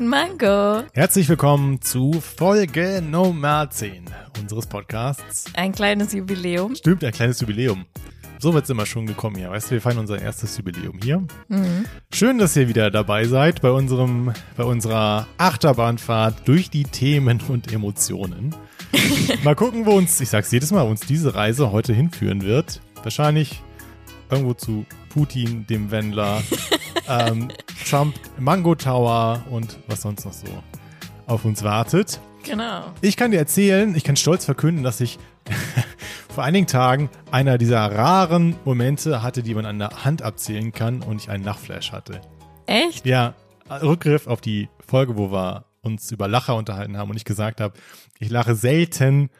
Guten Mango. herzlich willkommen zu Folge Nummer 10 unseres Podcasts. Ein kleines Jubiläum. Stimmt, ein kleines Jubiläum. So wird's immer schon gekommen hier. Weißt du, wir feiern unser erstes Jubiläum hier. Schön, dass ihr wieder dabei seid bei unserem, bei unserer Achterbahnfahrt durch die Themen und Emotionen. mal gucken, wo uns, ich sag's jedes Mal, uns diese Reise heute hinführen wird. Wahrscheinlich irgendwo zu Putin, dem Wendler, ähm, Trump, Mango Tower und was sonst noch so auf uns wartet. Genau. Ich kann dir erzählen, ich kann stolz verkünden, dass ich vor einigen Tagen einer dieser raren Momente hatte, die man an der Hand abzählen kann und ich einen Lachflash hatte. Echt? Ja, Rückgriff auf die Folge, wo wir uns über Lacher unterhalten haben und ich gesagt habe, ich lache selten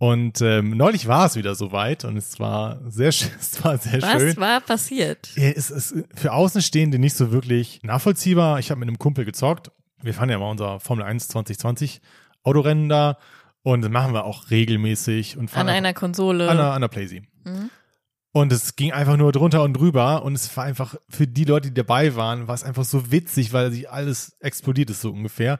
und ähm, neulich war es wieder soweit und es war sehr, es war sehr Was schön. war passiert? Es ist für Außenstehende nicht so wirklich nachvollziehbar. Ich habe mit einem Kumpel gezockt. Wir fahren ja mal unser Formel 1 2020 Autorennen da und das machen wir auch regelmäßig und fahren An einer Konsole. an einer, an einer Playsee. Und es ging einfach nur drunter und drüber und es war einfach für die Leute, die dabei waren, war es einfach so witzig, weil sich alles explodiert ist so ungefähr.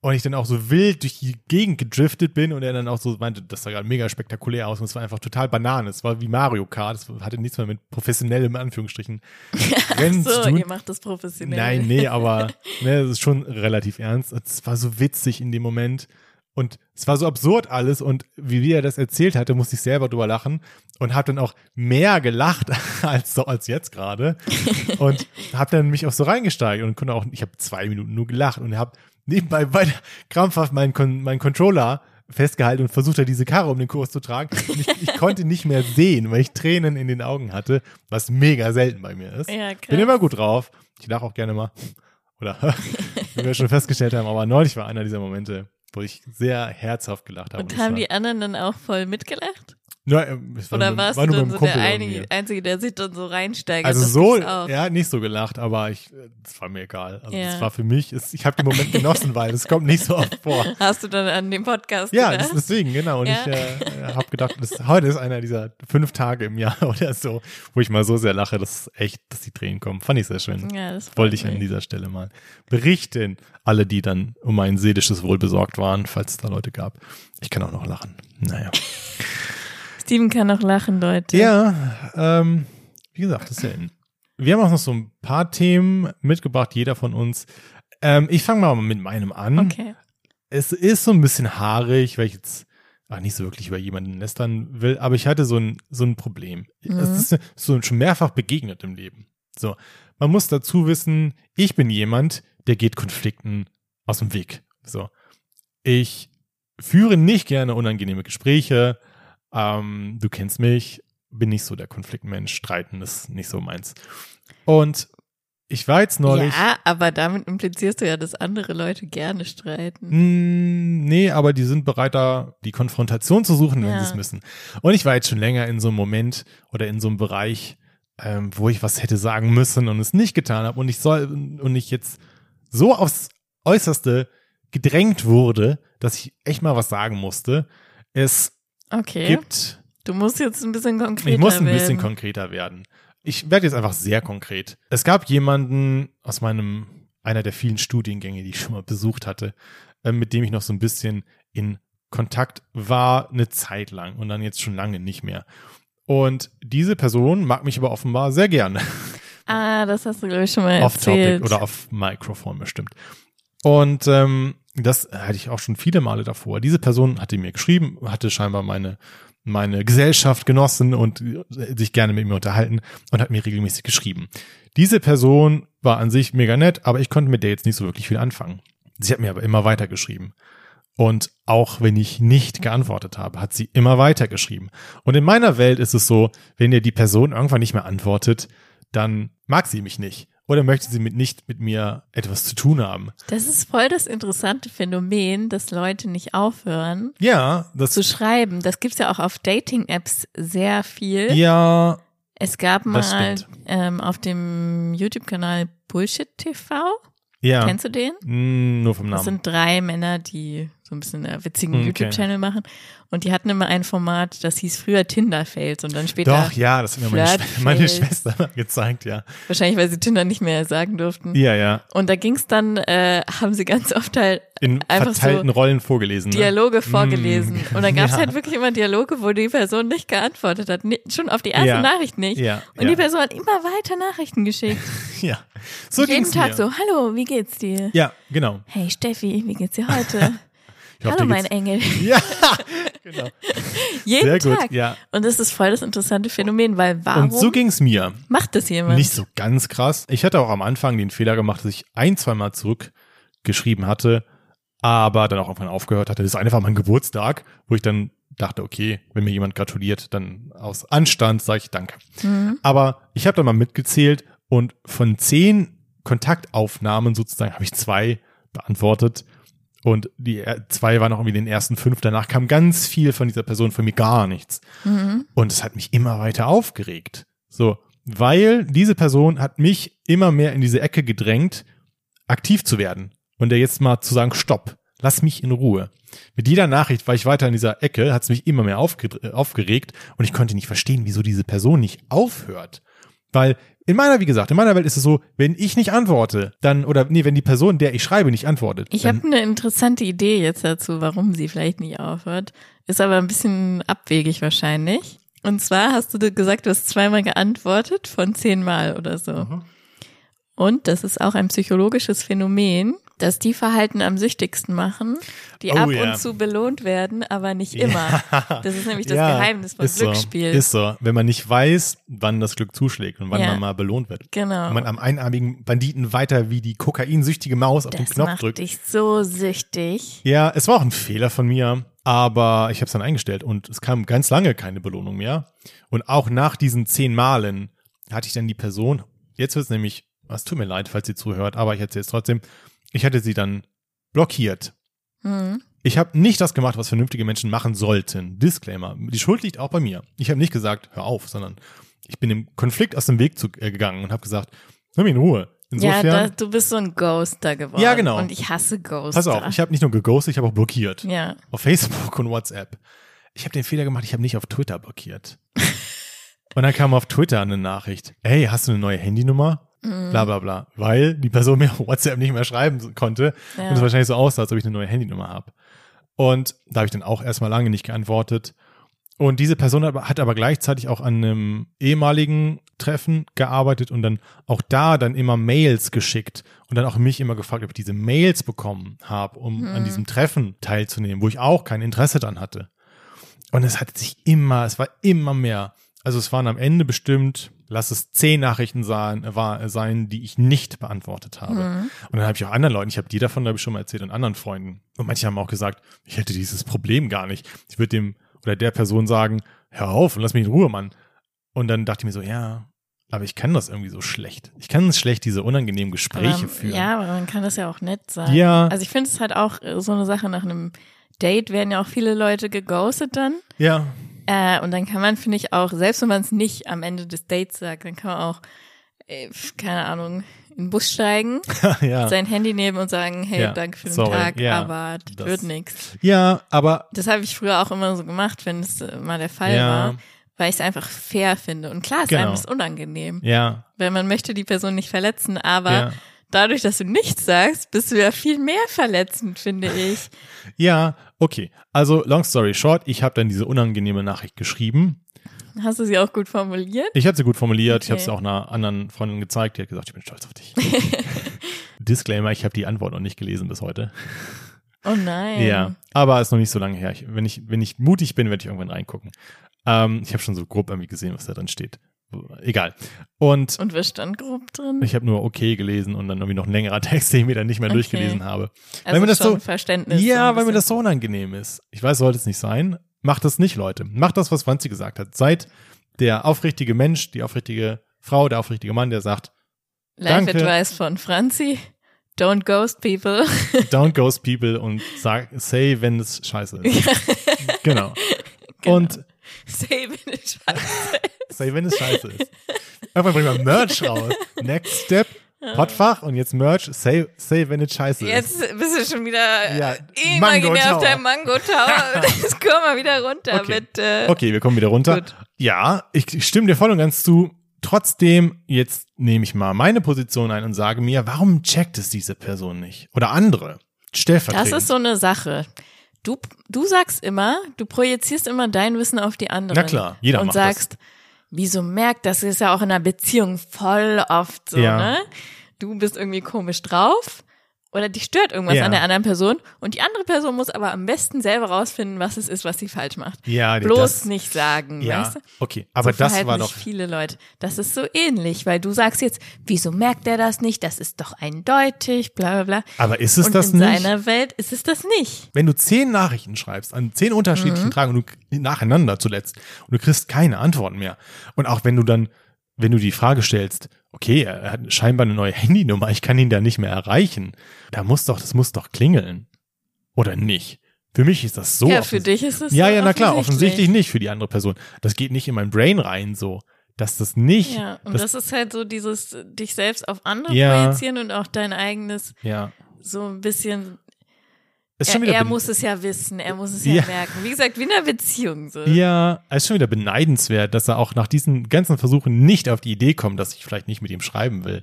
Und ich dann auch so wild durch die Gegend gedriftet bin und er dann auch so meinte, das sah gerade mega spektakulär aus und es war einfach total Banane. Es war wie Mario Kart, es hatte nichts mehr mit professionellem Anführungsstrichen. Rennen zu so, tun. ihr macht das professionell. Nein, nee, aber ne, das ist schon relativ ernst. Es war so witzig in dem Moment. Und es war so absurd alles. Und wie er das erzählt hatte, musste ich selber drüber lachen und habe dann auch mehr gelacht als so als jetzt gerade. Und habe dann mich auch so reingesteigert und konnte auch, ich habe zwei Minuten nur gelacht und habe nebenbei weiter krampfhaft meinen, Con meinen Controller festgehalten und versucht, diese Karre um den Kurs zu tragen. Und ich, ich konnte nicht mehr sehen, weil ich Tränen in den Augen hatte, was mega selten bei mir ist. Ja. Bin immer gut drauf. Ich lache auch gerne mal. Oder wie wir schon festgestellt haben, aber neulich war einer dieser Momente, wo ich sehr herzhaft gelacht habe. Und es haben die anderen dann auch voll mitgelacht? Nur, äh, es war Oder warst war du dann so der Einige. Einzige, der sich dann so reinsteigert? Also Das so, ja, nicht so gelacht, aber ich, es war mir egal. Also Ja. es war für mich, es, ich habe den Moment genossen, weil es kommt nicht so oft vor. Hast du dann an dem Podcast Ja, gedacht? das, deswegen, genau. Und Ja. ich äh, habe gedacht, das, heute ist einer dieser fünf Tage im Jahr oder so, wo ich mal so sehr lache, dass echt, dass die Tränen kommen. Fand ich sehr schön. ja, das Wollte ich an dieser Stelle mal berichten. Alle, die dann um mein seelisches Wohl besorgt waren, falls es da Leute gab. Ich kann auch noch lachen. Naja. Steven kann auch lachen, Leute. Ja, ähm, wie gesagt, das ist selten. Wir haben auch noch so ein paar Themen mitgebracht, jeder von uns. Ähm, ich fange mal mit meinem an. Okay. Es ist so ein bisschen haarig, weil ich jetzt ach, nicht so wirklich über jemanden lästern will, aber ich hatte so ein, so ein Problem. Es ist so schon mehrfach begegnet im Leben. So, man muss dazu wissen, ich bin jemand, der geht Konflikten aus dem Weg. So, ich führe nicht gerne unangenehme Gespräche. Ähm, du kennst mich, bin nicht so der Konfliktmensch. Streiten ist nicht so meins. Und ich war jetzt neulich. Ja, aber damit implizierst du ja, dass andere Leute gerne streiten. Mm, Nee, aber die sind bereit, da die Konfrontation zu suchen, wenn Ja. sie es müssen. Und ich war jetzt schon länger in so einem Moment oder in so einem Bereich, ähm, wo ich was hätte sagen müssen und es nicht getan habe und ich soll und ich jetzt so aufs Äußerste gedrängt wurde, dass ich echt mal was sagen musste. Es Okay. gibt Du musst jetzt ein bisschen konkreter ich muss ein werden. bisschen konkreter werden. Ich werde jetzt einfach sehr konkret. Es gab jemanden aus meinem, einer der vielen Studiengänge, die ich schon mal besucht hatte, äh, mit dem ich noch so ein bisschen in Kontakt war, eine Zeit lang und dann jetzt schon lange nicht mehr. Und diese Person mag mich aber offenbar sehr gerne. Ah, das hast du, glaube ich, schon mal Off-Topic erzählt. oder auf Mikrofon bestimmt. Und ähm, das hatte ich auch schon viele Male davor. Diese Person hatte mir geschrieben, hatte scheinbar meine meine Gesellschaft genossen und äh, sich gerne mit mir unterhalten und hat mir regelmäßig geschrieben. Diese Person war an sich mega nett, aber ich konnte mit der jetzt nicht so wirklich viel anfangen. Sie hat mir aber immer weiter geschrieben. Und auch wenn ich nicht geantwortet habe, hat sie immer weiter geschrieben. Und in meiner Welt ist es so, wenn dir die Person irgendwann nicht mehr antwortet, dann mag sie mich nicht. Oder möchte sie mit nicht mit mir etwas zu tun haben. Das ist voll das interessante Phänomen, dass Leute nicht aufhören Ja, das zu schreiben. Das gibt's ja auch auf Dating-Apps sehr viel. ja, Es gab Das mal ähm, auf dem YouTube-Kanal Bullshit TV Ja. Kennst du den? Mm, nur vom Das Namen. sind drei Männer, die so ein bisschen einen witzigen Okay. YouTube-Channel machen. Und die hatten immer ein Format, das hieß früher Tinder-Fails und dann später, Doch, ja, das hat mir meine, Flirt meine. Schwester mal gezeigt, ja. wahrscheinlich weil sie Tinder nicht mehr sagen durften. Ja, ja. Und da ging's dann, äh, haben sie ganz oft halt In Einfach verteilten so Rollen vorgelesen. Ne? Dialoge vorgelesen. Mm. Und dann gab's Ja. halt wirklich immer Dialoge, wo die Person nicht geantwortet hat. Ni- Schon auf die erste Ja. Nachricht nicht. Ja, Und ja. die Person hat immer weiter Nachrichten geschickt. Ja. So Jeden ging's Tag mir. so, hallo, wie geht's dir? Ja, genau. Hey Steffi, wie geht's dir heute? Hoffe, hallo, mein Engel. Ja, genau. Jeden Sehr gut, Tag. ja. Und das ist voll das interessante Phänomen, weil warum Und so ging's mir. macht das jemand? Nicht so ganz krass. Ich hatte auch am Anfang den Fehler gemacht, dass ich ein, zweimal zurückgeschrieben hatte, aber dann auch irgendwann aufgehört hatte. Das ist einfach mein Geburtstag, wo ich dann dachte, okay, wenn mir jemand gratuliert, dann aus Anstand sage ich Danke. Mhm. Aber ich habe dann mal mitgezählt und von zehn Kontaktaufnahmen sozusagen habe ich zwei beantwortet. Und die zwei waren auch irgendwie den ersten fünf. Danach kam ganz viel von dieser Person, von mir gar nichts. Mhm. Und es hat mich immer weiter aufgeregt. So, weil diese Person hat mich immer mehr in diese Ecke gedrängt, aktiv zu werden. Und der jetzt mal zu sagen, stopp, lass mich in Ruhe. Mit jeder Nachricht war ich weiter in dieser Ecke, hat es mich immer mehr äh, aufgeregt und ich konnte nicht verstehen, wieso diese Person nicht aufhört. Weil in meiner, wie gesagt, in meiner Welt ist es so, wenn ich nicht antworte, dann, oder nee, wenn die Person, der ich schreibe, nicht antwortet. Ich habe eine interessante Idee jetzt dazu, warum sie vielleicht nicht aufhört. Ist aber ein bisschen abwegig wahrscheinlich. Und zwar hast du gesagt, du hast zweimal geantwortet von zehnmal oder so. Mhm. Und das ist auch ein psychologisches Phänomen, dass die Verhalten am süchtigsten machen, die Oh ab ja. und zu belohnt werden, aber nicht immer. Das ist nämlich das Ja, Geheimnis von ist Glücksspiel. So, ist so. Wenn man nicht weiß, wann das Glück zuschlägt und wann Ja. man mal belohnt wird. genau. Wenn man am einarmigen Banditen weiter wie die kokainsüchtige Maus auf den Das Knopf macht drückt. dich so süchtig. Ja, es war auch ein Fehler von mir, aber ich habe es dann eingestellt und es kam ganz lange keine Belohnung mehr. Und auch nach diesen zehn Malen hatte ich dann die Person, jetzt wird es nämlich, es tut mir leid, falls sie zuhört, aber ich erzähle es trotzdem, ich hatte sie dann blockiert. Hm. Ich habe nicht das gemacht, was vernünftige Menschen machen sollten. Disclaimer. Die Schuld liegt auch bei mir. Ich habe nicht gesagt, hör auf, sondern ich bin dem Konflikt aus dem Weg zu, äh, gegangen und habe gesagt, hör mich in Ruhe. Ja, Insofern, da, du bist so ein Ghoster geworden. Ja, genau. Und ich hasse Ghoster. pass auf, ich habe nicht nur geghostet, ich habe auch blockiert. Ja. Auf Facebook und WhatsApp. Ich habe den Fehler gemacht, ich habe nicht auf Twitter blockiert. und dann kam auf Twitter eine Nachricht. Hey, hast du eine neue Handynummer? Mhm. Bla bla bla. Weil die Person mir WhatsApp nicht mehr schreiben konnte Ja. und es wahrscheinlich so aussah, als ob ich eine neue Handynummer habe. Und da habe ich dann auch erstmal lange nicht geantwortet. Und diese Person hat aber- hat aber gleichzeitig auch an einem ehemaligen Treffen gearbeitet und dann auch da dann immer Mails geschickt und dann auch mich immer gefragt, ob ich diese Mails bekommen habe, um an diesem Treffen teilzunehmen, wo ich auch kein Interesse dran hatte. Und es hat sich immer, es war immer mehr. Also es waren am Ende bestimmt, lass es zehn Nachrichten sein, war, sein die ich nicht beantwortet habe. Und dann habe ich auch anderen Leuten, ich habe dir davon, glaube ich, schon mal erzählt, und anderen Freunden. Und manche haben auch gesagt, ich hätte dieses Problem gar nicht. Ich würde dem oder der Person sagen, hör auf und lass mich in Ruhe, Mann. Und dann dachte ich mir so, ja, aber ich kann das irgendwie so schlecht. Ich kann es schlecht, diese unangenehmen Gespräche aber, führen. Ja, aber man kann das ja auch nett sagen. Ja. Also ich finde es halt auch äh, so eine Sache nach einem Date werden ja auch viele Leute geghostet dann. ja. Äh, und dann kann man, finde ich, auch, selbst wenn man es nicht am Ende des Dates sagt, dann kann man auch, äh, keine Ahnung, in den Bus steigen, ja. sein Handy nehmen und sagen, hey, Ja, danke für den sorry, Tag, ja, aber das das- wird nix. Ja, aber Das habe ich früher auch immer so gemacht, wenn es äh, mal der Fall war, weil ich es einfach fair finde. Und klar, ist Genau. einem das unangenehm, ja, weil man möchte die Person nicht verletzen, aber ja. Dadurch, dass du nichts sagst, bist du ja viel mehr verletzend, finde ich. Ja, okay. Also, long story short, ich habe dann diese unangenehme Nachricht geschrieben. Hast du sie auch gut formuliert? Ich habe sie gut formuliert, ich habe Okay. sie auch einer anderen Freundin gezeigt, die hat gesagt, ich bin stolz auf dich. Disclaimer, ich habe die Antwort noch nicht gelesen bis heute. Oh nein. Ja, aber ist noch nicht so lange her. Ich, wenn, ich, wenn ich mutig bin, werde ich irgendwann reingucken. Ähm, ich habe schon so grob irgendwie gesehen, was da drin steht. Egal. Und Und was stand grob drin? ich habe nur okay gelesen und dann irgendwie noch ein längerer Text, den ich mir dann nicht mehr Okay. durchgelesen habe. also mir das so- Verständnis. Ja, weil mir das so unangenehm ist. Ich weiß, sollte es nicht sein. Macht das nicht, Leute. Macht das, was Franzi gesagt hat. Seid der aufrichtige Mensch, die aufrichtige Frau, der aufrichtige Mann, der sagt, Life Danke. Advice von Franzi. Don't ghost people. don't ghost people und sag, say, wenn es scheiße ist. genau. Und Say, wenn es scheiße say, wenn es scheiße ist. Irgendwann bringen wir Merch raus. Next step, Pottfach und jetzt Merch, say, say wenn es scheiße ist. Jetzt bist du schon wieder Ja, äh, Mango imaginär auf Tower. deinem Mango Tower. Jetzt komm mal wieder runter Okay. mit. Äh, Okay, wir kommen wieder runter. Gut. Ja, ich, ich stimme dir voll und ganz zu. Trotzdem, jetzt nehme ich mal meine Position ein und sage mir, warum checkt es diese Person nicht? Oder andere. Stellvertretend. Das ist so eine Sache. Du, du sagst immer, du projizierst immer dein Wissen auf die anderen. Na klar, jeder Und macht das. sagst, wieso merkt, das ist ja auch in einer Beziehung voll oft so, Ja. ne? Du bist irgendwie komisch drauf oder dich stört irgendwas Ja. an der anderen Person und die andere Person muss aber am besten selber rausfinden, was es ist, was sie falsch macht. ja, Bloß das, nicht sagen, ja, weißt du? okay. Aber so das war doch, viele Leute. Das ist so ähnlich, weil du sagst jetzt, wieso merkt er das nicht? Das ist doch eindeutig, bla bla bla. aber ist es und das in nicht? seiner Welt ist es das nicht. Wenn du zehn Nachrichten schreibst, an zehn unterschiedlichen Mhm. Tagen und du nacheinander zuletzt und du kriegst keine Antworten mehr. Und auch wenn du dann, wenn du die Frage stellst, okay, er hat scheinbar eine neue Handynummer, ich kann ihn da nicht mehr erreichen, da muss doch, das muss doch klingeln. Oder nicht? Für mich ist das so. ja, für dich ist es Ja, so ja, na klar, offensichtlich nicht für die andere Person. Das geht nicht in mein Brain rein so, dass das nicht. Ja, und das, das, ist halt so dieses dich selbst auf andere Ja. projizieren und auch dein eigenes ja. so ein bisschen. Ist schon Er, wieder er muss es ja wissen, er muss es ja, Ja. merken. Wie gesagt, wie in einer Beziehung so. Ja, es ist schon wieder beneidenswert, dass er auch nach diesen ganzen Versuchen nicht auf die Idee kommt, dass ich vielleicht nicht mit ihm schreiben will.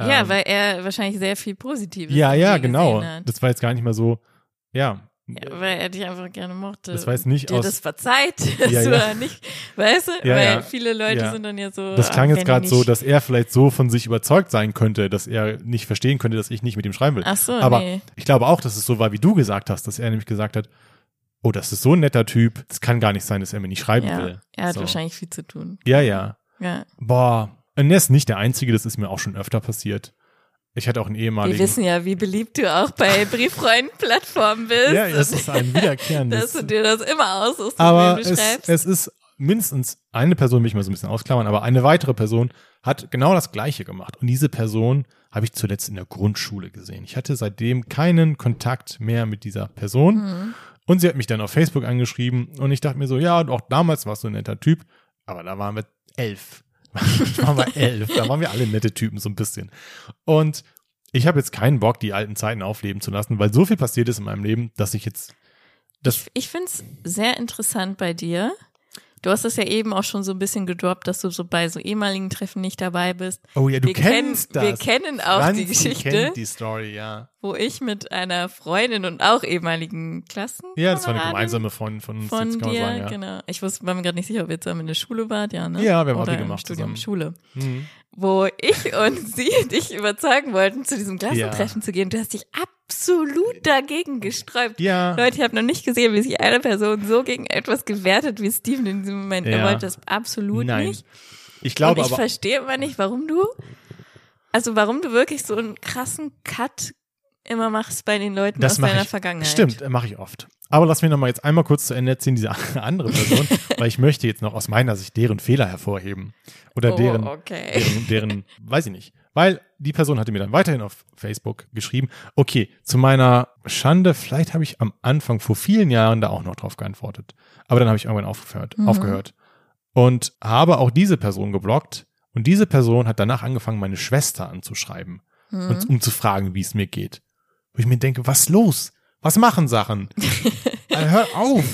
Ja, Ähm, weil er wahrscheinlich sehr viel Positives Ja, ja, genau. Das war jetzt gar nicht mal so, ja. Ja, weil er dich einfach gerne mochte. Das war jetzt nicht dir aus- das verzeiht, Ja, ja. nicht, weißt du? Ja, weil ja. viele Leute sind dann ja so. Das ah, klang jetzt gerade so, dass er vielleicht so von sich überzeugt sein könnte, dass er nicht verstehen könnte, dass ich nicht mit ihm schreiben will. Ach so, Aber nee. ich glaube auch, dass es so war, wie du gesagt hast, dass er nämlich gesagt hat, oh, das ist so ein netter Typ, es kann gar nicht sein, dass er mir nicht schreiben Ja, will. er hat so. wahrscheinlich viel zu tun. Ja, ja. Ja. Boah. Und er ist nicht der Einzige, das ist mir auch schon öfter passiert. Ich hatte auch einen ehemaligen. Wir wissen ja, wie beliebt du auch bei Brieffreund-Plattformen bist. ja, das ist ein dass wiederkehrendes. du dir das immer aussuchst, aber es, es ist mindestens eine Person, will ich mal so ein bisschen ausklammern, aber eine weitere Person hat genau das Gleiche gemacht. Und diese Person habe ich zuletzt in der Grundschule gesehen. Ich hatte seitdem keinen Kontakt mehr mit dieser Person. Mhm. Und sie hat mich dann auf Facebook angeschrieben und ich dachte mir so, ja, auch damals warst du ein netter Typ, aber da waren wir elf. waren wir elf, da waren wir alle nette Typen so ein bisschen. Und ich habe jetzt keinen Bock, die alten Zeiten aufleben zu lassen, weil so viel passiert ist in meinem Leben, dass ich jetzt das Ich find's sehr interessant bei dir. Du hast es ja eben auch schon so ein bisschen gedroppt, dass du so bei so ehemaligen Treffen nicht dabei bist. Oh ja, du wir kennst kennen, das. Wir kennen auch Franzi die Geschichte, kennt die Story, ja. wo ich mit einer Freundin und auch ehemaligen Klassen Ja, das war eine gemeinsame Freundin von uns, von jetzt kann man dir, sagen, ja. genau. Ich wusste, war mir gerade nicht sicher, ob ihr zusammen in der Schule wart, ja, ne? Ja, wir haben Oder Abi im gemacht Studium, zusammen. Schule. Mhm. Wo ich und sie dich überzeugen wollten, zu diesem Klassentreffen zu gehen. Du hast dich absolut dagegen gesträubt. Ja. Leute, ich habe noch nicht gesehen, wie sich eine Person so gegen etwas gewehrt wie Steven in diesem Moment. Er Ja. wollte das absolut Nein. nicht. Ich glaube und ich aber, verstehe immer nicht, warum du, also warum du wirklich so einen krassen Cut immer machst bei den Leuten das aus deiner ich, Vergangenheit. stimmt, mache ich oft. Aber lass mich noch mal jetzt einmal kurz zu Ende erzählen, diese andere Person, weil ich möchte jetzt noch aus meiner Sicht deren Fehler hervorheben. Oder Oh, deren, okay. deren, deren, weiß ich nicht. Weil die Person hatte mir dann weiterhin auf Facebook geschrieben, okay, zu meiner Schande, vielleicht habe ich am Anfang vor vielen Jahren da auch noch drauf geantwortet. Aber dann habe ich irgendwann aufgehört, Mhm. aufgehört. Und habe auch diese Person geblockt. Und diese Person hat danach angefangen, meine Schwester anzuschreiben, Mhm. und, um zu fragen, wie es mir geht. Wo ich mir denke, was los? Was machen Sachen? Also hör auf!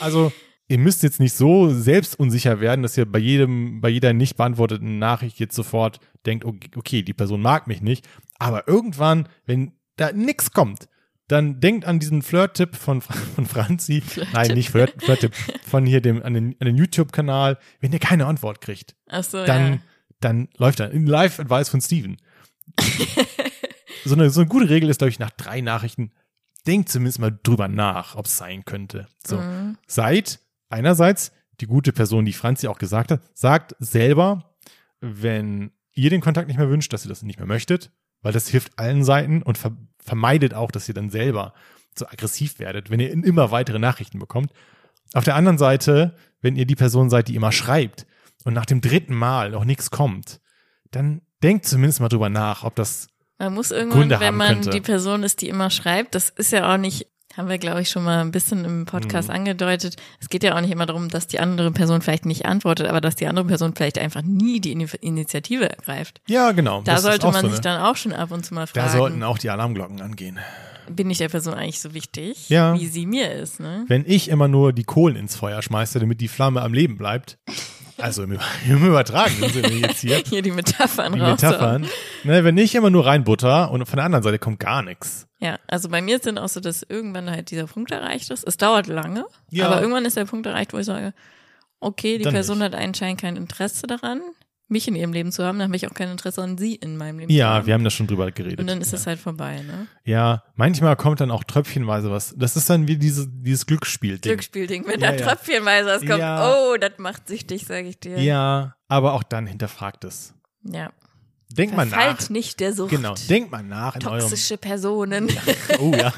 Also, ihr müsst jetzt nicht so selbstunsicher werden, dass ihr bei jedem, bei jeder nicht beantworteten Nachricht jetzt sofort denkt, okay, die Person mag mich nicht. Aber irgendwann, wenn da nix kommt, dann denkt an diesen Flirt-Tipp von, von Franzi. Nein, nicht Flirt- Flirt-Tipp. Von hier dem, an den, an den YouTube-Kanal. Wenn ihr keine Antwort kriegt, Ach so, dann, ja. dann läuft er. Live-Advice von Steven. so, eine, so eine gute Regel ist, glaube ich, nach drei Nachrichten, denkt zumindest mal drüber nach, ob es sein könnte. So. Mhm. Seid einerseits die gute Person, die Franzi auch gesagt hat, sagt selber, wenn ihr den Kontakt nicht mehr wünscht, dass ihr das nicht mehr möchtet, weil das hilft allen Seiten und ver vermeidet auch, dass ihr dann selber so aggressiv werdet, wenn ihr immer weitere Nachrichten bekommt. Auf der anderen Seite, wenn ihr die Person seid, die immer schreibt und nach dem dritten Mal noch nichts kommt, dann denkt zumindest mal drüber nach, ob das Man muss irgendwann, Gründe wenn man könnte. die Person ist, die immer schreibt, das ist ja auch nicht Haben wir, glaube ich, schon mal ein bisschen im Podcast Mhm. angedeutet. Es geht ja auch nicht immer darum, dass die andere Person vielleicht nicht antwortet, aber dass die andere Person vielleicht einfach nie die Ini- Initiative ergreift. Ja, genau. Da Das sollte man so sich eine- dann auch schon ab und zu mal Da fragen, sollten auch die Alarmglocken angehen. bin ich der Person eigentlich so wichtig, Ja. wie sie mir ist, ne? Wenn ich immer nur die Kohlen ins Feuer schmeiße, damit die Flamme am Leben bleibt, also im, im übertragenen Sinne jetzt hier, Hier die Metaphern die raus. Metaphern, ne, wenn ich immer nur reinbutter und von der anderen Seite kommt gar nichts. Ja, also bei mir ist dann auch so, dass irgendwann halt dieser Punkt erreicht ist. Es dauert lange, Ja. aber irgendwann ist der Punkt erreicht, wo ich sage, okay, die Dann Person nicht. hat anscheinend kein Interesse daran, mich in ihrem Leben zu haben, dann habe ich auch kein Interesse an sie in meinem Leben zu Ja, haben. wir haben da schon drüber geredet. Und dann ist ja. es halt vorbei, ne? ja, manchmal kommt dann auch tröpfchenweise was. Das ist dann wie diese, dieses Glücksspiel-Ding. Glücksspielding, wenn Ja, da ja. tröpfchenweise was kommt, Ja. oh, das macht süchtig, sage ich dir. Ja, aber auch dann hinterfragt es. ja. Denkt mal nach. nicht der Sucht. Genau, denkt mal nach in Toxische Personen. eurem, oh ja,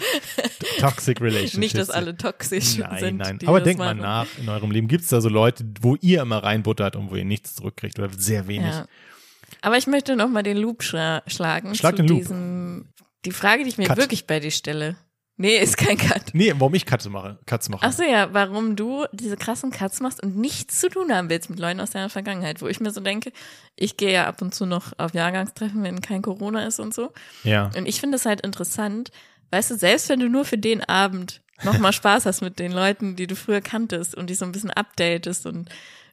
toxic relationships. nicht, dass alle toxisch Nein, sind. nein. die Aber denkt mal nach in eurem Leben. Gibt es da so Leute, wo ihr immer reinbuttert und wo ihr nichts zurückkriegt oder sehr wenig? Ja. Aber ich möchte noch mal den Loop schla schlagen Schlag zu den Loop. diesem, die Frage, die ich mir Cut. wirklich bei dir stelle. Nee, ist kein Cut. Nee, warum ich Katze mache? Katze mache. Ach so, ja, warum du diese krassen Cuts machst und nichts zu tun haben willst mit Leuten aus deiner Vergangenheit, wo ich mir so denke, ich gehe ja ab und zu noch auf Jahrgangstreffen, wenn kein Corona ist und so. Ja. Und ich finde es halt interessant, weißt du, selbst wenn du nur für den Abend nochmal Spaß hast mit den Leuten, die du früher kanntest und dich so ein bisschen updatest und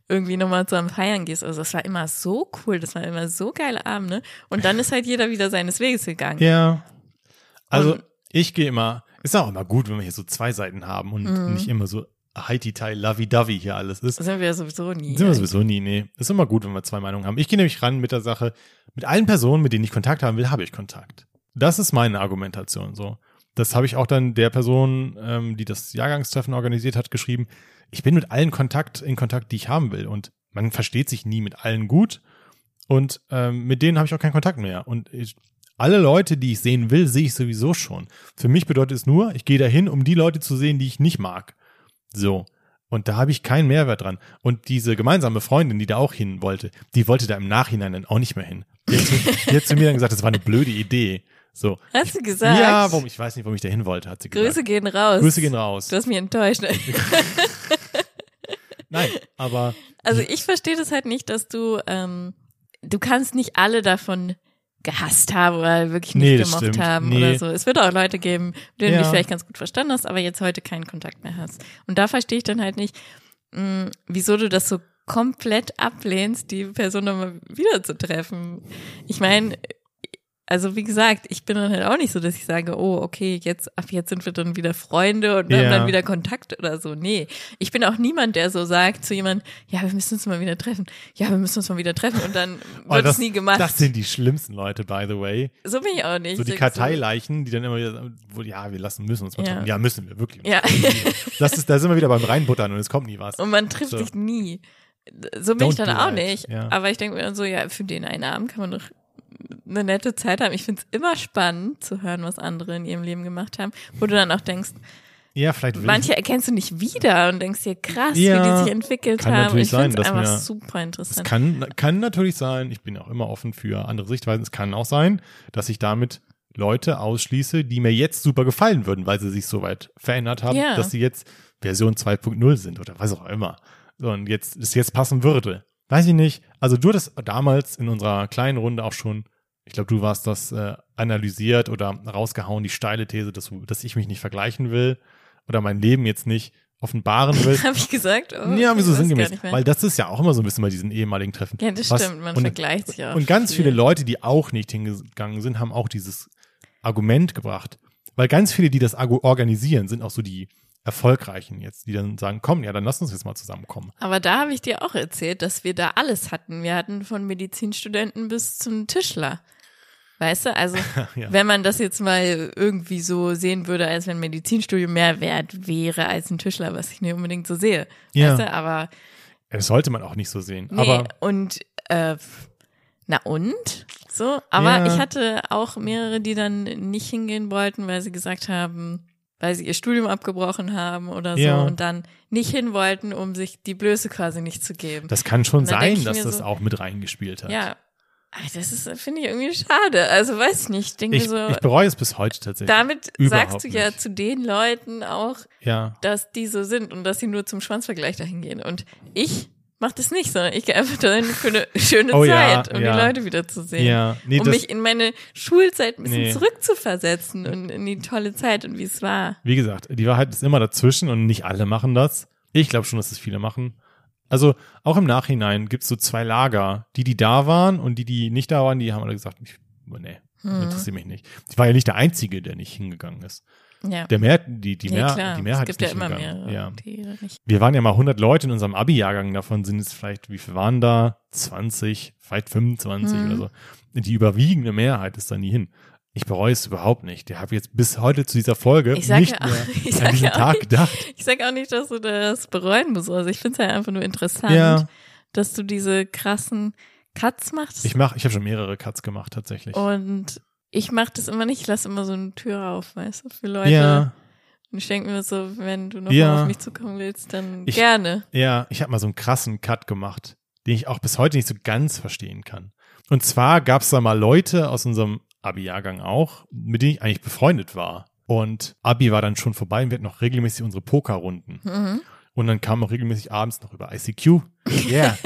irgendwie nochmal zu einem Feiern gehst. Also das war immer so cool, das war immer so geile Abende. Und dann ist halt jeder wieder seines Weges gegangen. Ja. Also Und- ich gehe immer, ist auch immer gut, wenn wir hier so zwei Seiten haben und Mhm. nicht immer so Haiti-Tai, lovey-dovey hier alles ist. Das sind wir ja sowieso nie. Sind wir sowieso nie, nee. Ist immer gut, wenn wir zwei Meinungen haben. Ich gehe nämlich ran mit der Sache, mit allen Personen, mit denen ich Kontakt haben will, habe ich Kontakt. Das ist meine Argumentation so. Das habe ich auch dann der Person, ähm, die das Jahrgangstreffen organisiert hat, geschrieben. Ich bin mit allen Kontakt in Kontakt, die ich haben will. Und man versteht sich nie mit allen gut. Und ähm, mit denen habe ich auch keinen Kontakt mehr. Und ich, alle Leute, die ich sehen will, sehe ich sowieso schon. Für mich bedeutet es nur, ich gehe dahin, um die Leute zu sehen, die ich nicht mag. So. Und da habe ich keinen Mehrwert dran. Und diese gemeinsame Freundin, die da auch hin wollte, die wollte da im Nachhinein dann auch nicht mehr hin. Die hat, zu, die hat zu mir dann gesagt, das war eine blöde Idee. So. Hast du gesagt? Ja, warum? Ich weiß nicht, warum ich da hin wollte, hat sie gesagt. Grüße gehen raus. Grüße gehen raus. Du hast mich enttäuscht. Nein, aber Also ich verstehe das halt nicht, dass du, ähm, du kannst nicht alle davon gehasst haben oder wirklich nicht Nee, gemocht stimmt. haben Nee. oder so. Es wird auch Leute geben, mit denen du Ja. dich vielleicht ganz gut verstanden hast, aber jetzt heute keinen Kontakt mehr hast. Und da verstehe ich dann halt nicht, mh, wieso du das so komplett ablehnst, die Person nochmal wieder zu treffen. Ich meine, also wie gesagt, ich bin dann halt auch nicht so, dass ich sage, oh, okay, jetzt, ab jetzt sind wir dann wieder Freunde und wir Ja. haben dann wieder Kontakt oder so. Nee, ich bin auch niemand, der so sagt zu jemandem, ja, wir müssen uns mal wieder treffen. Ja, wir müssen uns mal wieder treffen und dann oh, wird das, es nie gemacht. das sind die schlimmsten Leute, by the way. so bin ich auch nicht. So die Karteileichen, die dann immer wieder, sagen, ja, wir lassen, müssen uns mal Ja. treffen. Ja, müssen wir, wirklich. Ja. Das ist, da sind wir wieder beim Reinbuttern und es kommt nie was. Und man trifft So. sich nie. So bin Don't ich dann auch that. nicht. Ja. Aber ich denke mir dann so, ja, für den einen Abend kann man doch eine nette Zeit haben. Ich finde es immer spannend zu hören, was andere in ihrem Leben gemacht haben, wo du dann auch denkst, Ja, vielleicht manche erkennst du nicht wieder und denkst dir, krass, Ja, wie die sich entwickelt kann haben. natürlich Ich finde sein, es einfach mir- super Es interessant. kann, kann natürlich sein, ich bin auch immer offen für andere Sichtweisen, es kann auch sein, dass ich damit Leute ausschließe, die mir jetzt super gefallen würden, weil sie sich so weit verändert haben, Ja. dass sie jetzt Version 2.0 sind oder was auch immer. So, und jetzt, es jetzt passen würde. Weiß ich nicht. Also du hattest damals in unserer kleinen Runde auch schon, ich glaube, du warst das äh, analysiert oder rausgehauen, die steile These, dass, dass ich mich nicht vergleichen will oder mein Leben jetzt nicht offenbaren will. Habe ich gesagt? Oh, Ja, wieso sinngemäß? Weil das ist ja auch immer so ein bisschen bei diesen ehemaligen Treffen. Ja, das Was- stimmt, man und, vergleicht sich auch. Und ganz viel. viele Leute, die auch nicht hingegangen sind, haben auch dieses Argument gebracht. Weil ganz viele, die das organisieren, sind auch so die Erfolgreichen jetzt, die dann sagen, komm, ja, dann lass uns jetzt mal zusammenkommen. Aber da habe ich dir auch erzählt, dass wir da alles hatten. Wir hatten von Medizinstudenten bis zum Tischler. Weißt du, also Ja. wenn man das jetzt mal irgendwie so sehen würde, als wenn Medizinstudium mehr wert wäre als ein Tischler, was ich nicht unbedingt so sehe. Ja. Weißt du, aber Das sollte man auch nicht so sehen. nee, Aber und äh, na und? So, aber Ja. ich hatte auch mehrere, die dann nicht hingehen wollten, weil sie gesagt haben, weil sie ihr Studium abgebrochen haben oder so Ja. und dann nicht hin wollten, um sich die Blöße quasi nicht zu geben. das kann schon sein, dass das so- auch mit reingespielt hat. Ja. Ach, das ist, finde ich irgendwie schade. Also weiß ich nicht. Ich denke Ich, so, ich bereue es bis heute tatsächlich. damit überhaupt sagst du ja nicht. zu den Leuten auch, ja. dass die so sind und dass sie nur zum Schwanzvergleich dahin gehen. Und ich mach das nicht, sondern ich gehe einfach dahin für eine schöne Oh ja, Zeit, um ja. die Leute wiederzusehen. Ja, nee, um mich in meine Schulzeit ein bisschen Nee. zurückzuversetzen und in die tolle Zeit und wie es war. wie gesagt, die Wahrheit ist immer dazwischen und nicht alle machen das. Ich glaube schon, dass es viele machen. Also auch im Nachhinein gibt es so zwei Lager. Die, die da waren und die, die nicht da waren, die haben alle gesagt, ich, nee, Hm. interessiert mich nicht. Ich war ja nicht der Einzige, der nicht hingegangen ist. Ja. Der Mehr, die, die, nee, Mehr, klar. die Mehrheit es gibt ist ja nicht immer hingegangen. mehrere, Ja. die nicht. Wir waren ja mal 100 Leute in unserem Abi-Jahrgang, davon sind es vielleicht, wie viel waren da? 20, vielleicht 25 Mhm. oder so. Die überwiegende Mehrheit ist da nie hin. Ich bereue es überhaupt nicht. Der habe jetzt bis heute zu dieser Folge nicht ja auch- mehr ich an diesen ja auch Tag nicht- gedacht. Ich sag auch nicht, dass du das bereuen musst. Also ich finde es ja einfach nur interessant, Ja. dass du diese krassen Cuts machst. Ich mach, ich habe schon mehrere Cuts gemacht tatsächlich. und ich mache das immer nicht. Ich lasse immer so eine Tür auf, weißt du, für Leute. ja, Und ich denke mir so, wenn du noch Ja. mal auf mich zukommen willst, dann Ich- gerne. ja, ich habe mal so einen krassen Cut gemacht, den ich auch bis heute nicht so ganz verstehen kann. Und zwar gab es da mal Leute aus unserem Abi-Jahrgang auch, mit denen ich eigentlich befreundet war. Und Abi war dann schon vorbei und wir hatten noch regelmäßig unsere Pokerrunden. Mhm. Und dann kamen auch regelmäßig abends noch über ICQ. Yeah.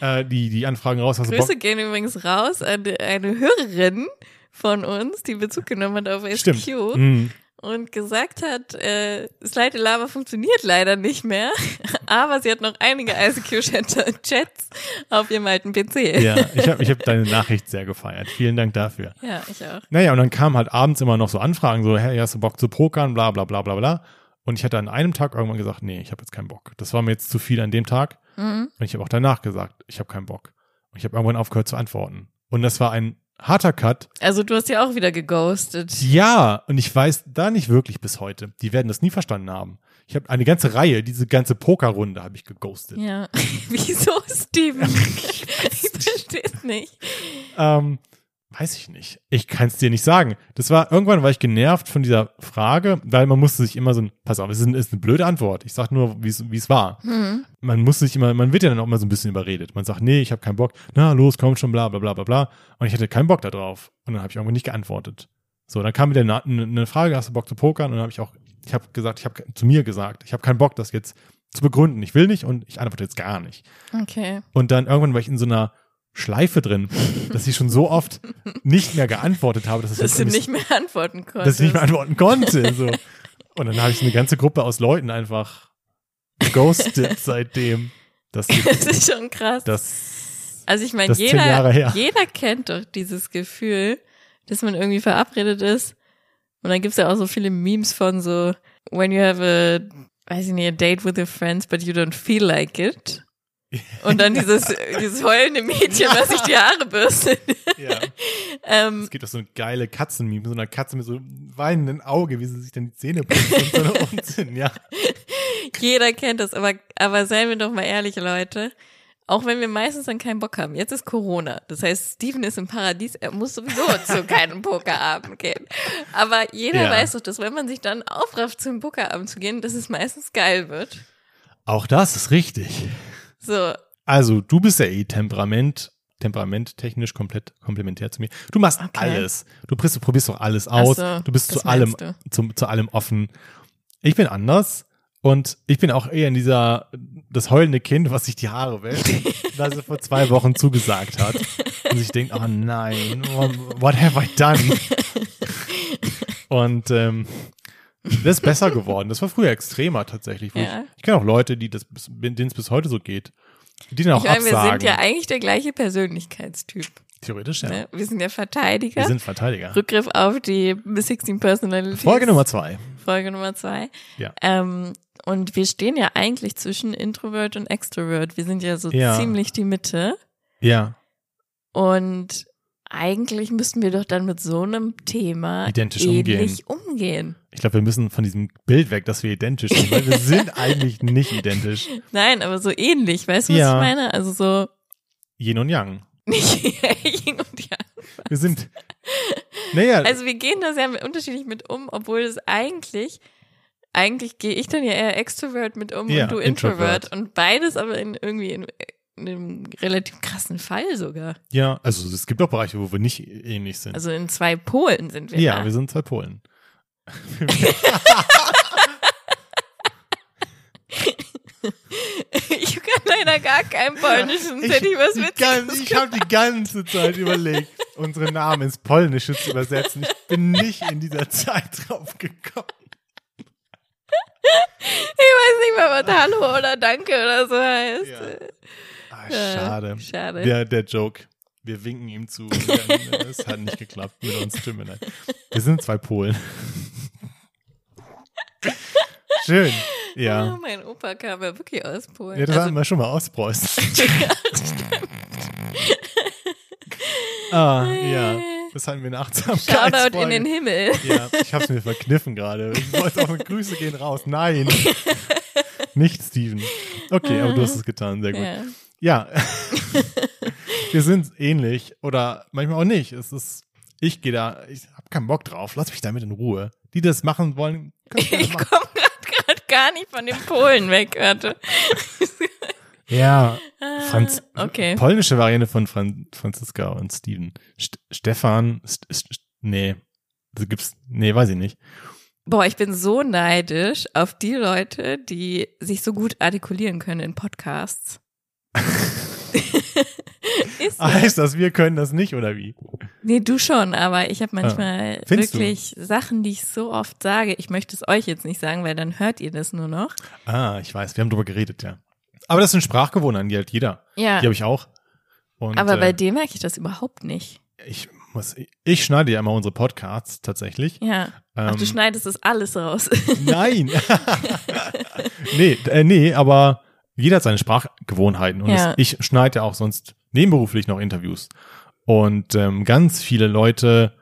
äh, die, die Anfragen raus. Hast Grüße gehen übrigens raus an eine Hörerin von uns, die Bezug genommen hat auf Stimmt. SQ Mhm. und gesagt hat, äh, Slide Lava funktioniert leider nicht mehr, aber sie hat noch einige ICQ-Chats auf ihrem alten PC. Ja, ich habe ich hab deine Nachricht sehr gefeiert. Vielen Dank dafür. Ja, ich auch. Naja, und dann kamen halt abends immer noch so Anfragen, so, hey, hast du Bock zu pokern, bla bla bla bla bla. Und ich hatte an einem Tag irgendwann gesagt, nee, ich habe jetzt keinen Bock. Das war mir jetzt zu viel an dem Tag. Mhm. Und ich habe auch danach gesagt, ich habe keinen Bock. Und ich habe irgendwann aufgehört zu antworten. Und das war ein harter Cut. Also du hast ja auch wieder geghostet. Ja, und ich weiß da nicht wirklich bis heute. Die werden das nie verstanden haben. Ich habe eine ganze Reihe, diese ganze Pokerrunde habe ich geghostet. Ja. Wieso, Steven? ich verstehe es nicht. Ähm, weiß ich nicht. Ich kann es dir nicht sagen. Das war, irgendwann war ich genervt von dieser Frage, weil man musste sich immer so ein, pass auf, es ist, ein, ist eine blöde Antwort. Ich sag nur, wie es wie es war. Hm. Man muss sich immer, man wird ja dann auch mal so ein bisschen überredet. Man sagt, nee, ich habe keinen Bock. Na, los, komm schon, bla bla bla bla bla. Und ich hatte keinen Bock da drauf. Und dann habe ich irgendwann nicht geantwortet. So, dann kam wieder eine, eine Frage, hast du Bock zu pokern? Und dann habe ich auch, ich habe gesagt, ich habe zu mir gesagt, ich habe keinen Bock, das jetzt zu begründen. Ich will nicht und ich antworte jetzt gar nicht. Okay. Und dann irgendwann war ich in so einer Schleife drin, dass ich schon so oft nicht mehr geantwortet habe, dass, es Dass du nicht mehr antworten konntest. dass ich nicht mehr antworten konnte. So. Und dann habe ich eine ganze Gruppe aus Leuten einfach ghosted seitdem. Das, Das ist schon krass. das Also ich meine, jeder, jeder kennt doch dieses Gefühl, dass man irgendwie verabredet ist. Und dann gibt's ja auch so viele Memes von so, when you have a, weiß ich nicht, a date with your friends, but you don't feel like it. Und dann dieses, dieses heulende Mädchen, was sich die Haare bürstet. ja. ähm, Es gibt auch so eine geile Katzenmeme, so einer Katze mit so einem weinenden Auge, wie sie sich dann die Zähne putzt und so sind. Ja. jeder kennt das, aber, aber seien wir doch mal ehrlich, Leute. Auch wenn wir meistens dann keinen Bock haben. Jetzt ist Corona. Das heißt, Steven ist im Paradies. Er muss sowieso zu keinem Pokerabend gehen. Aber jeder Ja. weiß doch, dass wenn man sich dann aufrafft, zum Pokerabend zu gehen, dass es meistens geil wird. Auch das ist richtig. So. Also, du bist ja eh Temperament, temperamenttechnisch komplett komplementär zu mir. Du machst Okay. alles. Du probierst, du probierst doch alles aus. so, du bist zu allem, meinst zum, zu allem offen. Ich bin anders. Und ich bin auch eher in dieser, das heulende Kind, was sich die Haare wäscht, das er vor zwei Wochen zugesagt hat. Und sich denkt, oh nein, what have I done? Und ähm, das ist besser geworden. Das war früher extremer tatsächlich. Ja. Ich, ich kenne auch Leute, die das, denen es bis heute so geht. Die dann auch Ich meine, wir absagen. sind ja eigentlich der gleiche Persönlichkeitstyp. Theoretisch, ja. Ne? Wir sind ja Verteidiger. Wir sind Verteidiger. Rückgriff auf die 16 Personalities. Folge Nummer zwei. Folge Nummer zwei. Ja. Ähm, und wir stehen ja eigentlich zwischen Introvert und Extrovert. Wir sind ja so Ja. ziemlich die Mitte. Ja, Und eigentlich müssten wir doch dann mit so einem Thema Identisch ähnlich umgehen. ich glaube, wir müssen von diesem Bild weg, dass wir identisch sind, weil wir sind eigentlich nicht identisch. Nein, aber so ähnlich. Weißt du, was Ja. ich meine? Also so Yin und Yang. nicht Yin und Yang. Wir sind, naja, Also wir gehen da sehr unterschiedlich mit um, obwohl es eigentlich, eigentlich gehe ich dann ja eher Extrovert mit um Ja, und du Introvert. Introvert. Und beides aber in irgendwie in einem relativ krassen Fall sogar. Ja, also es gibt auch Bereiche, wo wir nicht ähnlich sind. Also in zwei Polen sind wir. ja, da. wir sind zwei Polen. ich kann leider gar kein Polnisch, sonst hätte ich was Witziges Ich habe die ganze Zeit überlegt, unsere Namen ins Polnische zu übersetzen. Ich bin nicht in dieser Zeit drauf gekommen. Ich weiß nicht mehr, was Hallo oder Danke oder so heißt. Ja. Ja, schade. schade. Der, der Joke. Wir winken ihm zu. Es hat nicht geklappt mit uns. Tut mir leid. Wir sind zwei Polen. Schön. Ja. Oh, mein Opa kam ja wirklich aus Polen. Ja, das also, hatten wir schon mal aus Preußen. ah, ja. Das hatten wir in Achtsamkeit. Shoutout in den Himmel. Ja, ich hab's mir verkniffen gerade. Ich wollte auch mit Grüße gehen raus. Nein. Nicht Steven. Okay, aber du hast es getan. Sehr gut. Ja. Ja. wir sind ähnlich oder manchmal auch nicht. Es ist, ich gehe da, ich hab keinen Bock drauf. Lass mich damit in Ruhe. Die das machen wollen, können gerne Ich komme gerade gar nicht von den Polen weg, warte. Ja, Franz, okay. polnische Variante von Fran Franziska und Steven. St Stefan, St St nee, das gibt's, nee, weiß ich nicht. Boah, ich bin so neidisch auf die Leute, die sich so gut artikulieren können in Podcasts. Ist so. Heißt das, wir können das nicht oder wie? Nee, du schon, aber ich habe manchmal Ah, Findest du? wirklich Sachen, die ich so oft sage. Ich möchte es euch jetzt nicht sagen, weil dann hört ihr das nur noch. Ah, ich weiß, wir haben drüber geredet, ja. Aber das sind Sprachgewohnheiten, die halt jeder. Ja, Die habe ich auch. Und, aber bei äh, dir merke ich das überhaupt nicht. ich muss, ich schneide ja immer unsere Podcasts tatsächlich. Ja. Ach, du Ähm, schneidest das alles raus. Nein. nee, äh, nee, aber jeder hat seine Sprachgewohnheiten und Ja. ich schneide ja auch sonst nebenberuflich noch Interviews. Und ähm, ganz viele Leute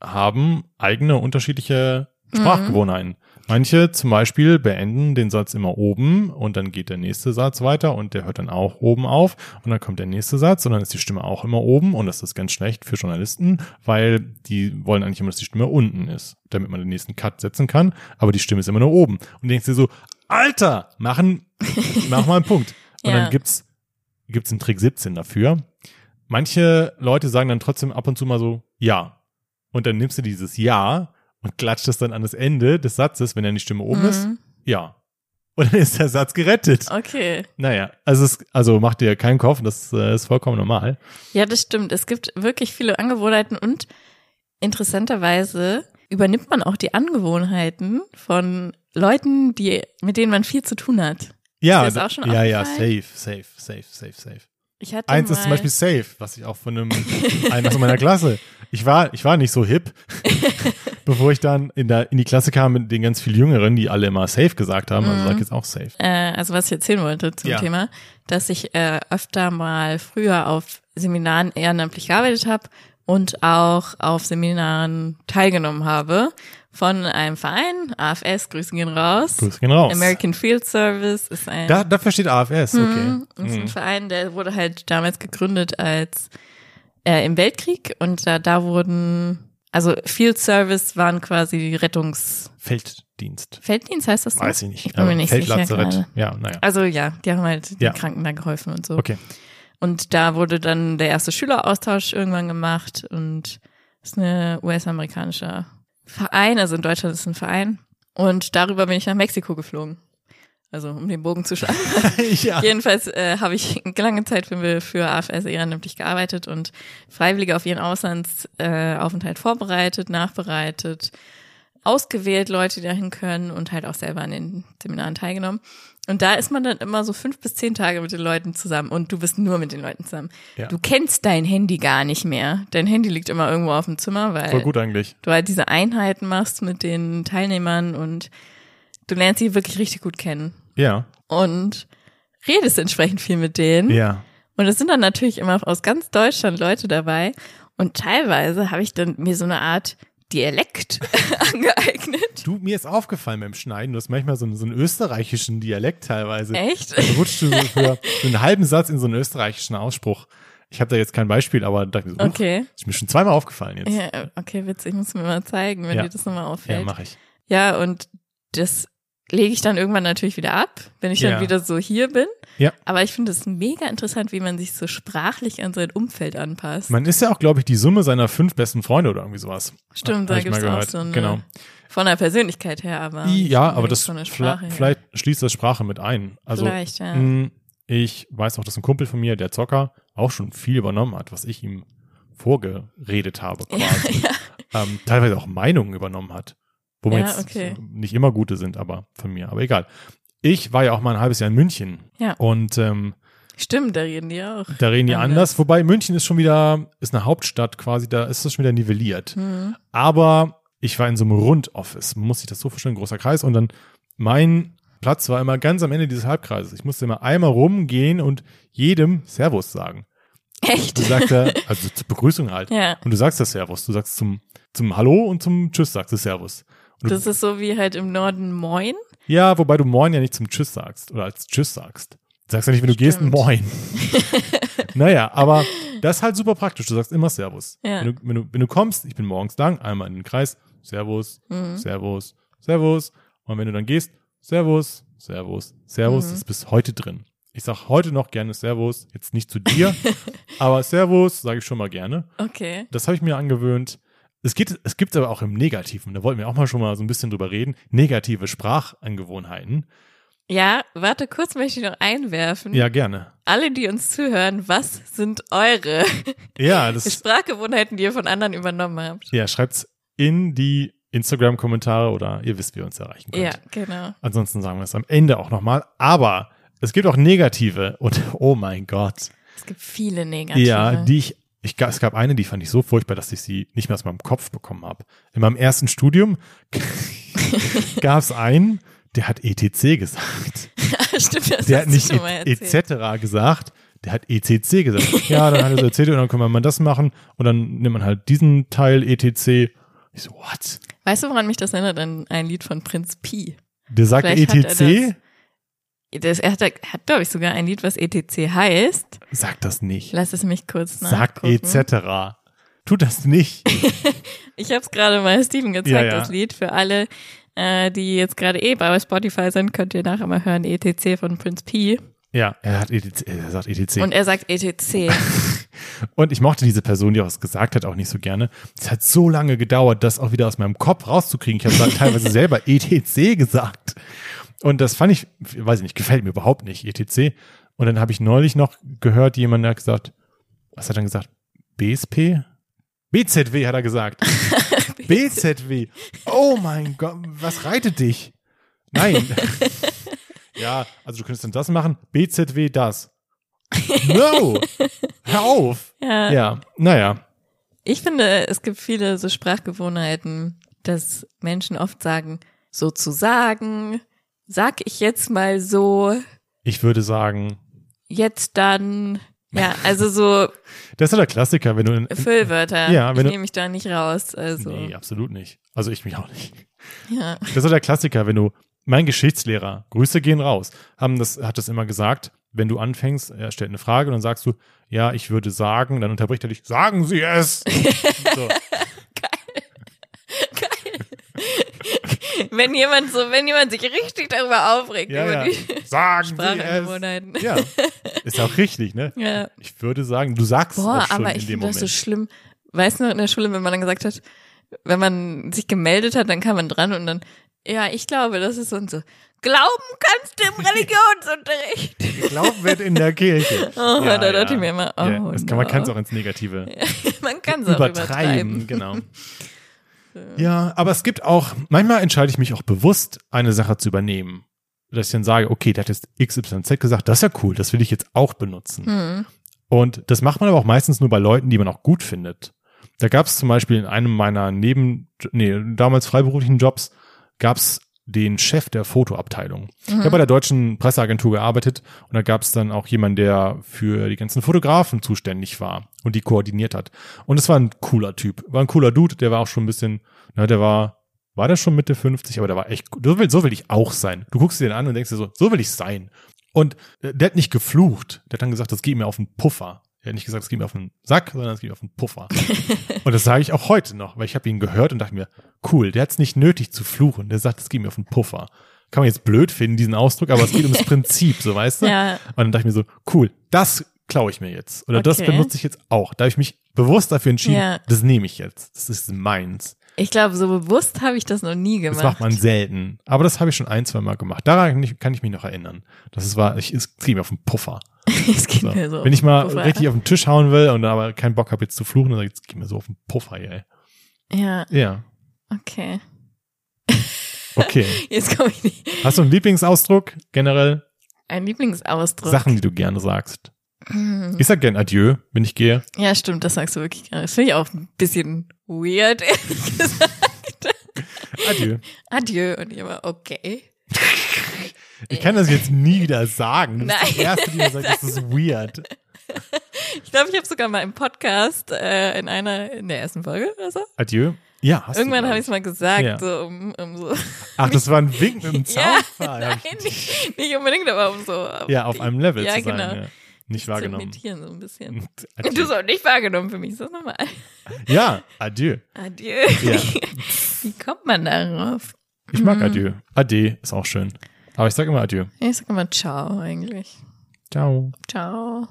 haben eigene unterschiedliche Sprachgewohnheiten. Manche zum Beispiel beenden den Satz immer oben und dann geht der nächste Satz weiter und der hört dann auch oben auf und dann kommt der nächste Satz und dann ist die Stimme auch immer oben und das ist ganz schlecht für Journalisten, weil die wollen eigentlich immer, dass die Stimme unten ist, damit man den nächsten Cut setzen kann, aber die Stimme ist immer nur oben. Und denkst dir so, Alter, machen, mach mal einen Punkt. Und Ja. dann gibt's, gibt's einen Trick 17 dafür. Manche Leute sagen dann trotzdem ab und zu mal so, ja. Und dann nimmst du dieses Ja und klatscht es dann an das Ende des Satzes, wenn dann die Stimme oben ist, Mhm. ja. Und dann ist der Satz gerettet. Okay. Naja, also es, also mach dir keinen Kopf, das äh, ist vollkommen normal. Ja, das stimmt. Es gibt wirklich viele Angewohnheiten und interessanterweise übernimmt man auch die Angewohnheiten von Leuten, die, mit denen man viel zu tun hat. Ja, Ist das auch schon ja, ja, safe, safe, safe, safe, safe. Ich hatte Eins ist zum Beispiel safe, was ich auch von einem, einem aus meiner Klasse. Ich war, ich war nicht so hip, bevor ich dann in, der, in die Klasse kam mit den ganz viel Jüngeren, die alle immer safe gesagt haben. Also Mhm. sag ich jetzt auch safe. äh, also was ich erzählen wollte zum Ja. Thema, dass ich äh, öfter mal früher auf Seminaren ehrenamtlich gearbeitet habe und auch auf Seminaren teilgenommen habe von einem Verein, AFS, Grüße gehen raus. Grüße gehen raus. American Field Service ist ein Da, dafür steht AFS, okay. Mhm. Das ist ein Verein, der wurde halt damals gegründet als äh, im Weltkrieg und da, da wurden, also Field Service waren quasi die Rettungs Felddienst. Felddienst heißt das so? Weiß ich nicht. Ich bin mir nicht sicher Feldlazarett. gerade. Ja, naja. Also ja, die haben halt Ja. den Kranken da geholfen und so. Okay. Und da wurde dann der erste Schüleraustausch irgendwann gemacht und ist eine US-amerikanischer Verein, also in Deutschland ist es ein Verein. Und darüber bin ich nach Mexiko geflogen. Also um den Bogen zu schlagen. ja. Jedenfalls äh, habe ich lange Zeit für, für AFS ehrenamtlich gearbeitet und Freiwillige auf ihren Auslandsaufenthalt äh, vorbereitet, nachbereitet, ausgewählt, Leute, die dahin können und halt auch selber an den Seminaren teilgenommen. Und da ist man dann immer so fünf bis zehn Tage mit den Leuten zusammen und du bist nur mit den Leuten zusammen. Ja. Du kennst dein Handy gar nicht mehr. Dein Handy liegt immer irgendwo auf dem Zimmer, weil Voll gut eigentlich. du halt diese Einheiten machst mit den Teilnehmern und du lernst sie wirklich richtig gut kennen Ja. und redest entsprechend viel mit denen. Ja. Und es sind dann natürlich immer aus ganz Deutschland Leute dabei. Und teilweise habe ich dann mir so eine Art Dialekt angeeignet. Du, mir ist aufgefallen beim Schneiden, du hast manchmal so einen, so einen österreichischen Dialekt teilweise. Echt? Dann rutscht du so für so einen halben Satz in so einen österreichischen Ausspruch. Ich habe da jetzt kein Beispiel, aber dachte mir so, Okay. ist mir schon zweimal aufgefallen jetzt. Ja, okay, witzig. Ich muss mir mal zeigen, wenn Ja. dir das nochmal Ja, auffällt. mache ich. Ja, und das lege ich dann irgendwann natürlich wieder ab, wenn ich Ja. dann wieder so hier bin. Ja. Aber ich finde es mega interessant, wie man sich so sprachlich an sein Umfeld anpasst. Man ist ja auch, glaube ich, die Summe seiner fünf besten Freunde oder irgendwie sowas. Stimmt, Hab da gibt es auch so eine, Genau. von der Persönlichkeit her, aber. Ja, aber das vielleicht, Sprache her. vielleicht schließt das Sprache mit ein. Also Vielleicht, ja. mh, ich weiß auch, dass ein Kumpel von mir, der Zocker, auch schon viel übernommen hat, was ich ihm vorgeredet habe quasi. Ähm, teilweise auch Meinungen übernommen hat. Wo Ja, jetzt okay. nicht immer gute sind, aber von mir. Aber egal. Ich war ja auch mal ein halbes Jahr in München. Ja. Und ähm, Stimmt, da reden die auch. da reden die Anders. anders. Wobei München ist schon wieder, ist eine Hauptstadt quasi, da ist das schon wieder nivelliert. Hm. Aber ich war in so einem Rundoffice, muss sich das so vorstellen, großer Kreis. Und dann mein Platz war immer ganz am Ende dieses Halbkreises. Ich musste immer einmal rumgehen und jedem Servus sagen. Echt? Du sagst ja, also zur Begrüßung halt. Ja. Und du sagst das Servus. Du sagst zum, zum Hallo und zum Tschüss sagst du Servus. Das ist so wie halt im Norden Moin. ja, wobei du Moin ja nicht zum Tschüss sagst oder als Tschüss sagst. Du sagst ja nicht, wenn du gehst, Stimmt. Moin. naja, aber das ist halt super praktisch. Du sagst immer Servus. Ja. Wenn, du, wenn, du, wenn du kommst, ich bin morgens lang, einmal in den Kreis, Servus, Mhm. Servus, Servus. Und wenn du dann gehst, Servus, Servus, Servus, Mhm. ist bis heute drin. Ich sag heute noch gerne Servus, jetzt nicht zu dir, aber Servus sage ich schon mal gerne. Okay. Das habe ich mir angewöhnt. Es gibt, es gibt aber auch im Negativen, da wollten wir auch mal schon mal so ein bisschen drüber reden, negative Sprachangewohnheiten. Ja, warte, kurz möchte ich noch einwerfen. Ja, gerne. Alle, die uns zuhören, was sind eure Ja, das, Sprachgewohnheiten, die ihr von anderen übernommen habt? ja, schreibt's in die Instagram-Kommentare oder ihr wisst, wie ihr uns erreichen könnt. Ja, genau. Ansonsten sagen wir es am Ende auch nochmal. Aber es gibt auch negative und oh mein Gott. Es gibt viele negative. Ja, die ich, ich, es gab eine, die fand ich so furchtbar, dass ich sie nicht mehr aus meinem Kopf bekommen habe. In meinem ersten Studium gab es einen, der hat ETC gesagt. Stimmt, das Der hat nicht mal e etc. gesagt, der hat ECC gesagt. Ja, dann hat er so erzählt und dann kann man das machen und dann nimmt man halt diesen Teil ETC. Ich so, what? Weißt du, woran mich das erinnert? An ein Lied von Prinz Pi. Der sagt Vielleicht hat ETC? Das, er hat, hat glaube ich, sogar ein Lied, was ETC heißt. Sag das nicht. Lass es mich kurz Sag nachgucken. etc. Tut das nicht. Ich habe es gerade mal Steven gezeigt, Ja, ja. das Lied. Für alle, äh, die jetzt gerade eh bei Spotify sind, könnt ihr nachher mal hören, ETC von Prince P. Ja, er hat ETC, er sagt ETC. Und er sagt ETC. Und ich mochte diese Person, die auch was gesagt hat, auch nicht so gerne. Es hat so lange gedauert, das auch wieder aus meinem Kopf rauszukriegen. Ich habe teilweise selber ETC gesagt. Und das fand ich, weiß ich nicht, gefällt mir überhaupt nicht, ETC. Und dann habe ich neulich noch gehört, jemand hat gesagt, was hat er dann gesagt? BSP? BZW hat er gesagt. BZW. Oh mein Gott, was reitet dich? Nein. ja, also du könntest dann das machen, BZW das. No! Hör auf! ja. Ja, naja. Ich finde, es gibt viele so Sprachgewohnheiten, dass Menschen oft sagen, sozusagen, sag ich jetzt mal so, Ich würde sagen, jetzt dann. Ja, also so das ist ja der Klassiker, wenn du in, Füllwörter. Ja, wenn ich nehme mich da nicht raus. Also, Nee, absolut nicht. Also ich mich auch nicht. ja. Das ist ja der Klassiker, wenn du, mein Geschichtslehrer, Grüße gehen raus, haben das, hat das immer gesagt, wenn du anfängst, er stellt eine Frage und dann sagst du, ja, ich würde sagen, dann unterbricht er dich, sagen Sie es! so. Wenn jemand so, wenn jemand sich richtig darüber aufregt Ja, über ja. die Sagen es! Ja, ist auch richtig, ne? Ja. Ich würde sagen, du sagst es Boah, auch schon aber ich finde das so schlimm. Weißt du noch in der Schule, wenn man dann gesagt hat, wenn man sich gemeldet hat, dann kam man dran und dann, ja, ich glaube, das ist so und so. Glauben kannst du im Religionsunterricht. Glauben wird in der Kirche. Oh, da dachte ich mir immer, oh, ja, das kann, man kann es auch ins Negative man kann es auch übertreiben, übertreiben. genau. Ja, aber es gibt auch, manchmal entscheide ich mich auch bewusst, eine Sache zu übernehmen. Dass ich dann sage, okay, der hat jetzt XYZ gesagt, das ist ja cool, das will ich jetzt auch benutzen. Hm. Und das macht man aber auch meistens nur bei Leuten, die man auch gut findet. Da gab es zum Beispiel in einem meiner neben, nee, damals freiberuflichen Jobs, gab es den Chef der Fotoabteilung. Ich habe bei der deutschen Presseagentur gearbeitet und da gab es dann auch jemanden, der für die ganzen Fotografen zuständig war und die koordiniert hat. Und es war ein cooler Typ, war ein cooler Dude, der war auch schon ein bisschen, na, der war, war der schon Mitte 50, aber der war echt, so will, so will ich auch sein. Du guckst dir den an und denkst dir so, so will ich sein. Und äh, der hat nicht geflucht, der hat dann gesagt, das geht mir auf den Puffer. Er hat nicht gesagt, es geht mir auf den Sack, sondern es geht mir auf den Puffer. und das sage ich auch heute noch, weil ich habe ihn gehört und dachte mir, cool, der hat es nicht nötig zu fluchen. Der sagt, es geht mir auf den Puffer. kann man jetzt blöd finden, diesen Ausdruck, aber es geht ums Prinzip, so weißt du? Ja. Und dann dachte ich mir so, cool, das klaue ich mir jetzt. Oder das Okay. benutze ich jetzt auch. Da habe ich mich bewusst dafür entschieden, Ja. das nehme ich jetzt. Das ist meins. Ich glaube, so bewusst habe ich das noch nie Das gemacht. macht man selten. Aber das habe ich schon ein, zwei Mal gemacht. Daran kann ich, mich noch erinnern. Das ist, war, ich, es ging mir auf den Puffer. es geht So. mir so. Wenn ich mal Puffer. richtig auf den Tisch hauen will und aber keinen Bock habe jetzt zu fluchen, dann geht mir so auf den Puffer, ey. Ja, Ja, okay. okay. Jetzt komme ich nicht. Hast du einen Lieblingsausdruck generell? Ein Lieblingsausdruck. Sachen, die du gerne sagst. Hm. Ich sag gern Adieu, wenn ich gehe. Ja, stimmt, das sagst du wirklich gerne. Das finde ich auch ein bisschen weird, ehrlich gesagt. Adieu. Adieu. Und ich immer, okay. Ich kann das jetzt nie wieder sagen. Du bist die Nein. Erste, die mir sagt, das ist weird. Ich glaube, ich habe sogar mal im Podcast äh, in einer, in der ersten Folge oder so. Adieu. Ja, hast Irgendwann habe ich es mal gesagt, Ja. so um, um so. Ach, das war ein Wink mit dem Ja, Zaunpfahl. nein, nicht, nicht unbedingt, aber um so. Ja, auf einem Level ja, zu sein. genau. Ja. Nicht wahrgenommen. so ein bisschen. Und du Adieu. so nicht wahrgenommen für mich, so normal. Ja, Adieu. Adieu. Ja. Wie kommt man darauf? Ich mag Adieu. Ade ist auch schön. Aber ich sag immer Adieu. Ich sag immer Ciao eigentlich. Ciao. Ciao.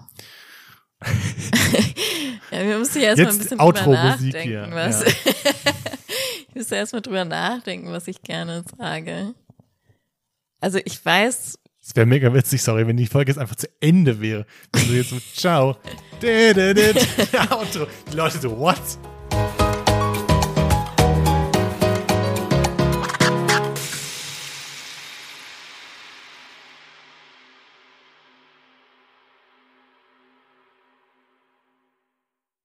ja, wir müssen ja erstmal ein bisschen Outro-Musik drüber hier, nachdenken, was. ich müsste erstmal drüber nachdenken, was ich gerne sage. Also ich weiß, Es wäre mega witzig, sorry, wenn die Folge jetzt einfach zu Ende wäre. Du jetzt so, ciao. Outro. Die Leute so, what?